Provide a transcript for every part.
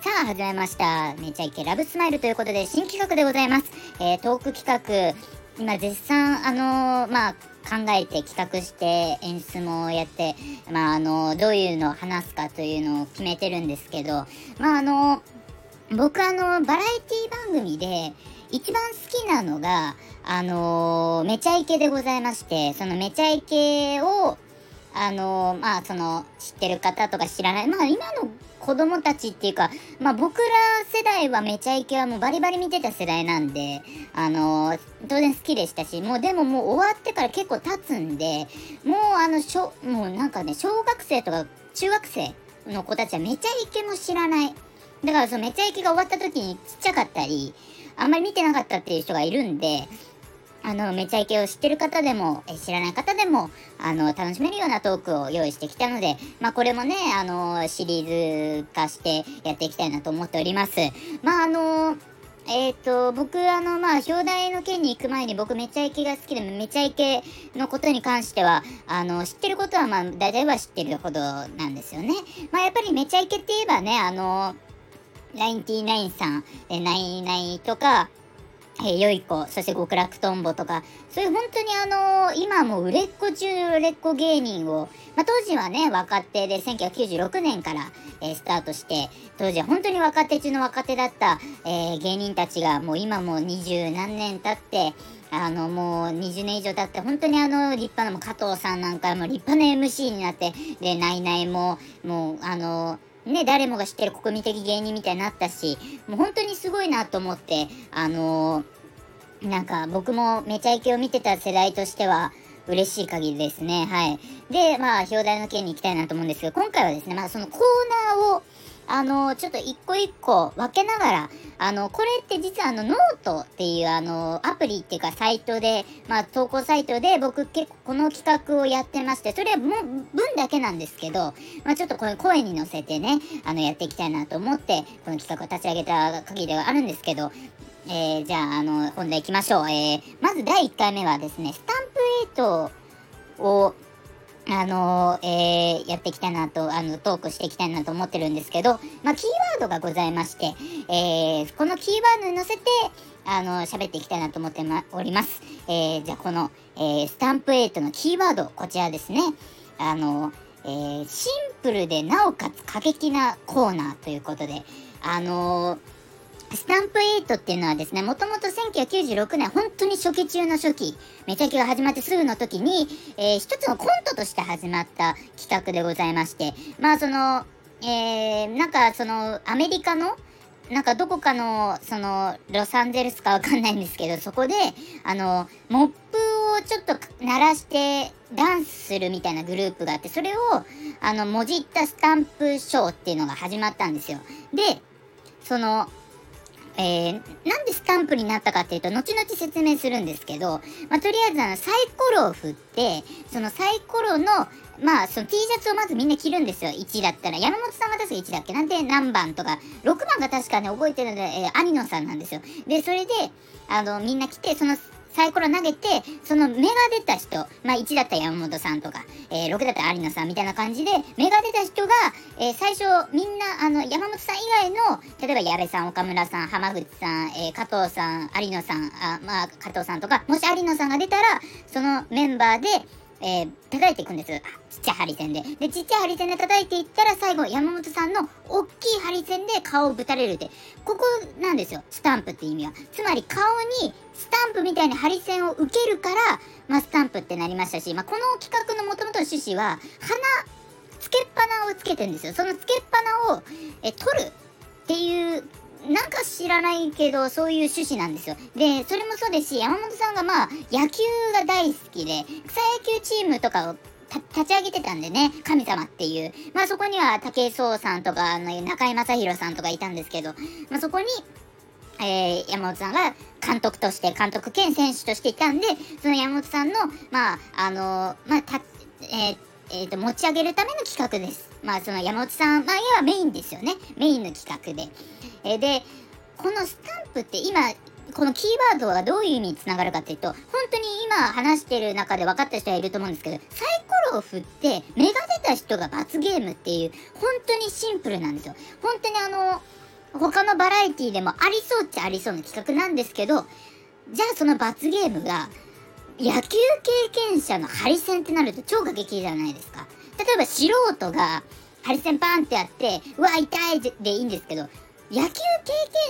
さあ始めました。めちゃイケラブスマイルということで新企画でございます、えー、トーク企画今絶賛あのー、まあ考えて企画して演出もやって、まああのどういうのを話すかというのを決めてるんですけど、まああの僕あのバラエティ番組で一番好きなのが、あのめちゃイケでございまして、そのめちゃイケを、あのまあその知ってる方とか知らない、まあ今の子供たちっていうか、まあ僕ら世代はめちゃイケはもうバリバリ見てた世代なんで、あのー、当然好きでしたし、もうでももう終わってから結構経つんで、もうあの、しょ、もうなんかね、小学生とか中学生の子たちはめちゃイケも知らない。だからそのめちゃイケが終わった時にちっちゃかったり、あんまり見てなかったっていう人がいるんで、あの、めちゃイケを知ってる方でも、え知らない方でも、あの、楽しめるようなトークを用意してきたので、まあ、これもね、あの、シリーズ化してやっていきたいなと思っております。まあ、あの、えっ、と、僕、あの、まあ、表題の件に行く前に僕、めちゃイケが好きで、めちゃイケのことに関しては、あの、知ってることは、まあ、大体は知ってるほどなんですよね。まあ、やっぱりめちゃイケって言えばね、あの、ナインティナインさん、えナイナイとか、えー、よい子、そして極楽とんぼとか、そういう本当にあのー、今も売れっ子中売れっ子芸人を、まあ、当時はね、若手で1996年から、えー、スタートして、当時は本当に若手中の若手だった、えー、芸人たちがもう今も二十何年経って、あの、もう20年以上経って、本当にあの、立派なも加藤さんなんかも立派な MC になって、で、ナイナイも、もう、あの、ね、誰もが知ってる国民的芸人みたいになったし、もう本当にすごいなと思って、あのー、なんか僕もめちゃイケを見てた世代としては、嬉しい限りですね。はい。で、まあ、表題の件に行きたいなと思うんですけど、今回はですね、まあ、そのコーナーを、あの、ちょっと一個一個分けながら、あの、これって実はあの、ノートっていうあの、アプリっていうかサイトで、まあ、投稿サイトで僕結構この企画をやってまして、それはも文だけなんですけど、まあ、ちょっとこれ声に乗せてね、あの、やっていきたいなと思って、この企画を立ち上げた限りではあるんですけど、えー、じゃあ、あの、本題行きましょう。えー、まず第1回目はですね、スタンプ8を、あの、えー、やっていきたいなと、あの、トークしていきたいなと思ってるんですけど、まあ、キーワードがございまして、えー、このキーワードに乗せて、あの、喋っていきたいなと思っております。えー、じゃあ、この、えー、スタンプ8のキーワード、こちらですね。あの、えー、シンプルでなおかつ過激なコーナーということで、あのースタンプ8っていうのはですね、もともと1996年、本当に初期中の初期、めちゃきが始まってすぐの時に、えー、一つのコントとして始まった企画でございまして、まあその、えー、なんかその、アメリカの、なんかどこかの、その、ロサンゼルスかわかんないんですけど、そこで、あの、モップをちょっと鳴らしてダンスするみたいなグループがあって、それを、あの、もじったスタンプショーっていうのが始まったんですよ。で、その、えー、なんでスタンプになったかっていうと、後々説明するんですけど、まあ、とりあえずあの、サイコロを振って、そのサイコロの、まあ、その T シャツをまずみんな着るんですよ。1だったら。山本さんが確か1だっけ？なんで何番とか、6番が確かね、覚えてるので、えー、有野さんなんですよ。で、それで、あの、みんな来て、そのサイコロ投げて、その芽が出た人、まあ1だった山本さんとか、えー、6だったら有野さんみたいな感じで、芽が出た人が、えー、最初みんな、あの、山本さん以外の、例えば矢部さん、岡村さん、浜口さん、えー、加藤さん、有野さん、あまあ加藤さんとか、もし有野さんが出たら、そのメンバーで、えー、叩いていくんです。ちっちゃいハリセンで。で、ちっちゃいハリセンで叩いていったら、最後、山本さんの大きいハリセンで顔をぶたれるって。ここなんですよ。スタンプって意味は。つまり、顔にスタンプみたいなハリセンを受けるから、まあ、スタンプってなりましたし、まあ、この企画のもともとの趣旨は、鼻、つけっぱなをつけてるんですよ。そのつけっぱなを、え、取るっていうなんか知らないけど、そういう趣旨なんですよ。で、それもそうですし、山本さんがまあ、野球が大好きで、草野球チームとかを立ち上げてたんでね、神様っていう。まあそこには武井壮さんとか、あの中井正宏さんとかいたんですけど、まあそこに、えー、山本さんが監督として、監督兼選手としていたんで、その山本さんの、まあ、あのー、まあ、えー、えー、と、持ち上げるための企画です。まあ、その山本さん、まあ、いわばメインですよね。メインの企画で。えー、で、このスタンプって今、このキーワードがどういう意味につながるかっていうと、本当に今話してる中で分かった人はいると思うんですけど、サイコロを振って目が出た人が罰ゲームっていう本当にシンプルなんですよ本当にあの他のバラエティでもありそうっちゃありそうな企画なんですけどじゃあその罰ゲームが野球経験者のハリセンってなると超過激じゃないですか。例えば素人がハリセンパンってやってうわ痛いでいいんですけど野球経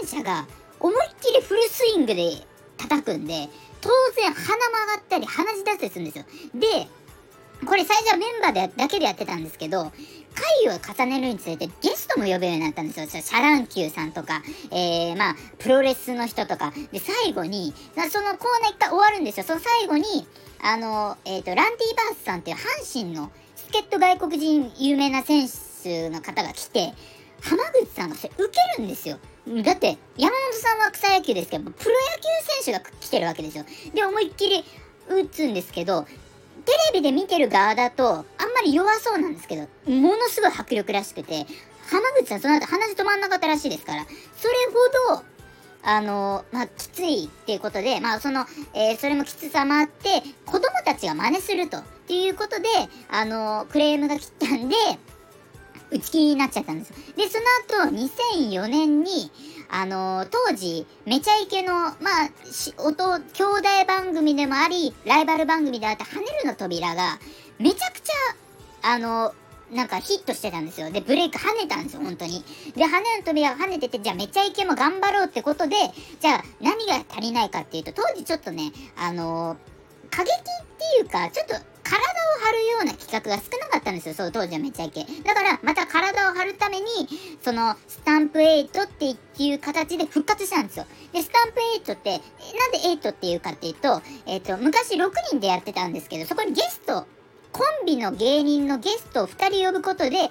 験者が思いっきりフルスイングで叩くんで当然鼻曲がったり鼻血出したりするんですよ。でこれ最初はメンバーでだけでやってたんですけど回を重ねるにつれてゲストも呼ぶようになったんですよ。シャ乱Qさんとか、えー、まあ、プロレスの人とか。で、最後に、そのコーナー一回終わるんですよ。その最後に、あの、えっ、ー、と、ランディ・バースさんっていう阪神の助っ人外国人有名な選手の方が来て、浜口さんがそれ受けるんですよ。だって、山本さんは草野球ですけど、プロ野球選手が来てるわけですよ。で、思いっきり打つんですけど、テレビで見てる側だと、あんまり弱そうなんですけど、ものすごい迫力らしくて、浜口さんその後話止まんなかったらしいですから、それほど、あの、まあ、きついっていうことで、まあ、その、えー、それもきつさもあって、子供たちが真似すると、っていうことで、あの、クレームが来たんで、打ち切りになっちゃったんですよ。で、その後、2004年に、あのー、当時、めちゃイケの、まあ、音、兄弟番組でもあり、ライバル番組であった跳ねるの扉が、めちゃくちゃ、あのー、なんかヒットしてたんですよ。で、ブレイク跳ねたんですよ、本当に。で、跳ねの扉が跳ねてて、じゃあめちゃイケも頑張ろうってことで、じゃあ何が足りないかっていうと、当時ちょっとね、あのー、過激っていうか、ちょっと体を張るような企画が少なかったんですよ、そう当時はめちゃイケ。だから、また体を張るために、その、スタンプ8っていう形で復活したんですよ。で、スタンプ8って、なんで8っていうかっていうと、えっ、ー、と、昔6人でやってたんですけど、そこにゲスト、コンビの芸人のゲストを2人呼ぶことで、8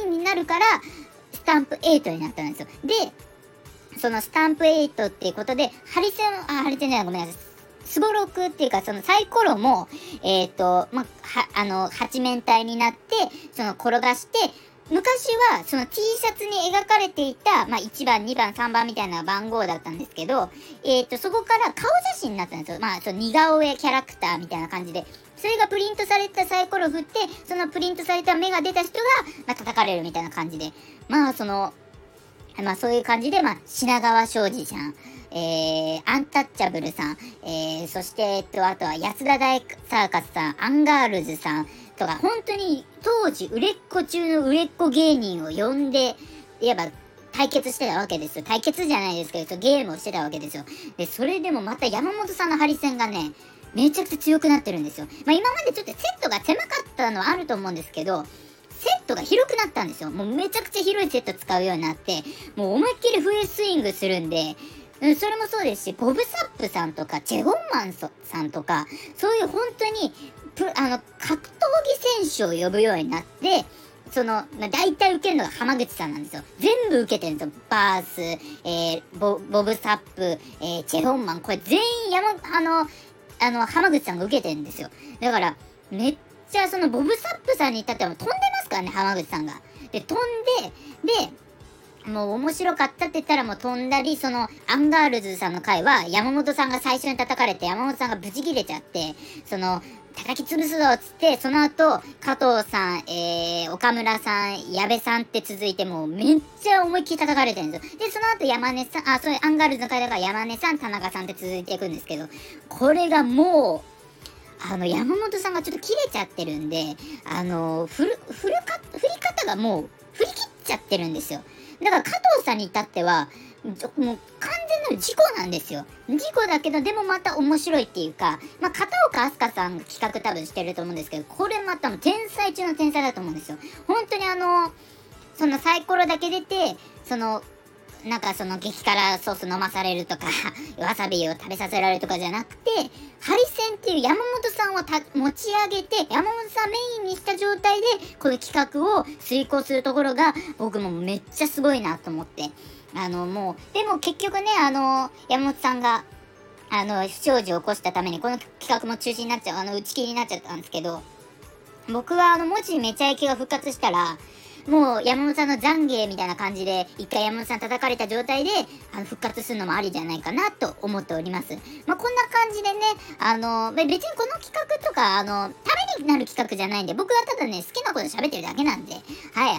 人になるから、スタンプ8になったんですよ。で、そのスタンプ8っていうことで、ハリセン、あ、ハリセンじゃない、ごめんなさい。すごろくっていうか、そのサイコロも、えっ、ー、と、まは、あの、八面体になって、その転がして、昔はその T シャツに描かれていた、まあ、1番、2番、3番みたいな番号だったんですけど、えっ、ー、と、そこから顔写真になったんですよ。まあ、その似顔絵キャラクターみたいな感じで。それがプリントされたサイコロ振って、そのプリントされた目が出た人が、まあ、叩かれるみたいな感じで。まあ、その、まあ、そういう感じで、まあ、品川庄司さん、えー、アンタッチャブルさん、えー、そして、えっと、あとは安田大サーカスさん、アンガールズさんとか、本当に当時売れっ子中の売れっ子芸人を呼んで、いわば対決してたわけですよ。対決じゃないですけど、ゲームをしてたわけですよ。で、それでもまた山本さんのハリセンがね、めちゃくちゃ強くなってるんですよ。まあ今までちょっとセットが狭かったのはあると思うんですけど、セットが広くなったんですよ。もうめちゃくちゃ広いセット使うようになって、もう思いっきりフルスイングするんで、うん、それもそうですし、ボブ・サップさんとか、チェ・ゴンマンさんとか、そういう本当に、あの、格闘技選手を呼ぶようになって、その、まあ、大体受けるのが浜口さんなんですよ。全部受けてるんですよ。バース、えー、ボボブ・サップ、えー、チェ・ホンマン、これ全員山、あの、あの、浜口さんが受けてるんですよ。だから、めっちゃそのボブ・サップさんに至っては飛んでますからね、浜口さんが。で、飛んで、で、もう面白かったって言ったらもう飛んだり、そのアンガールズさんの回は山本さんが最初に叩かれて山本さんがブチ切れちゃって、その、叩き潰すぞっつって、その後、加藤さん、えー、岡村さん、矢部さんって続いてもうめっちゃ思いっきり叩かれてるんですよ。で、その後山根さん、あ、そういうアンガールズの回だから山根さん、田中さんって続いていくんですけど、これがもう、あの、山本さんがちょっと切れちゃってるんで、あの、振る、振るか、振り方がもう、振り切っちゃってるんですよ。だから加藤さんに至っては、もう完全なる事故なんですよ。事故だけど、でもまた面白いっていうか、まあ、片岡飛鳥さん企画多分してると思うんですけど、これまた天才中の天才だと思うんですよ。本当にあの、そのサイコロだけ出て、その、なんかその激辛ソース飲まされるとか わさびを食べさせられるとかじゃなくて、ハリセンっていう山本さんを持ち上げて、山本さんメインにした状態で、この企画を遂行するところが、僕もめっちゃすごいなと思って。あの、もう、でも結局ね、あの、山本さんが、あの、不祥事を起こしたために、この企画も中止になっちゃう、あの、打ち切りになっちゃったんですけど、僕はあの、文字めちゃイケが復活したら、もう山本さんの懺悔みたいな感じで、一回山本さん叩かれた状態で、あの、復活するのもありじゃないかなと思っております。まあ、こんな感じでね、あの、別にこの企画とか、あの、ためになる企画じゃないんで、僕はただね、好きなこと喋ってるだけなんで、はい、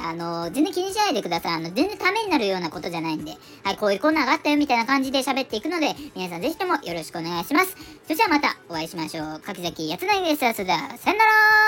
あの、全然気にしないでください。あの、全然ためになるようなことじゃないんで、はい、こういうコーナーがあったよみたいな感じで喋っていくので、皆さんぜひともよろしくお願いします。それじゃあまたお会いしましょう。柿崎やつないです。それでは、さよなら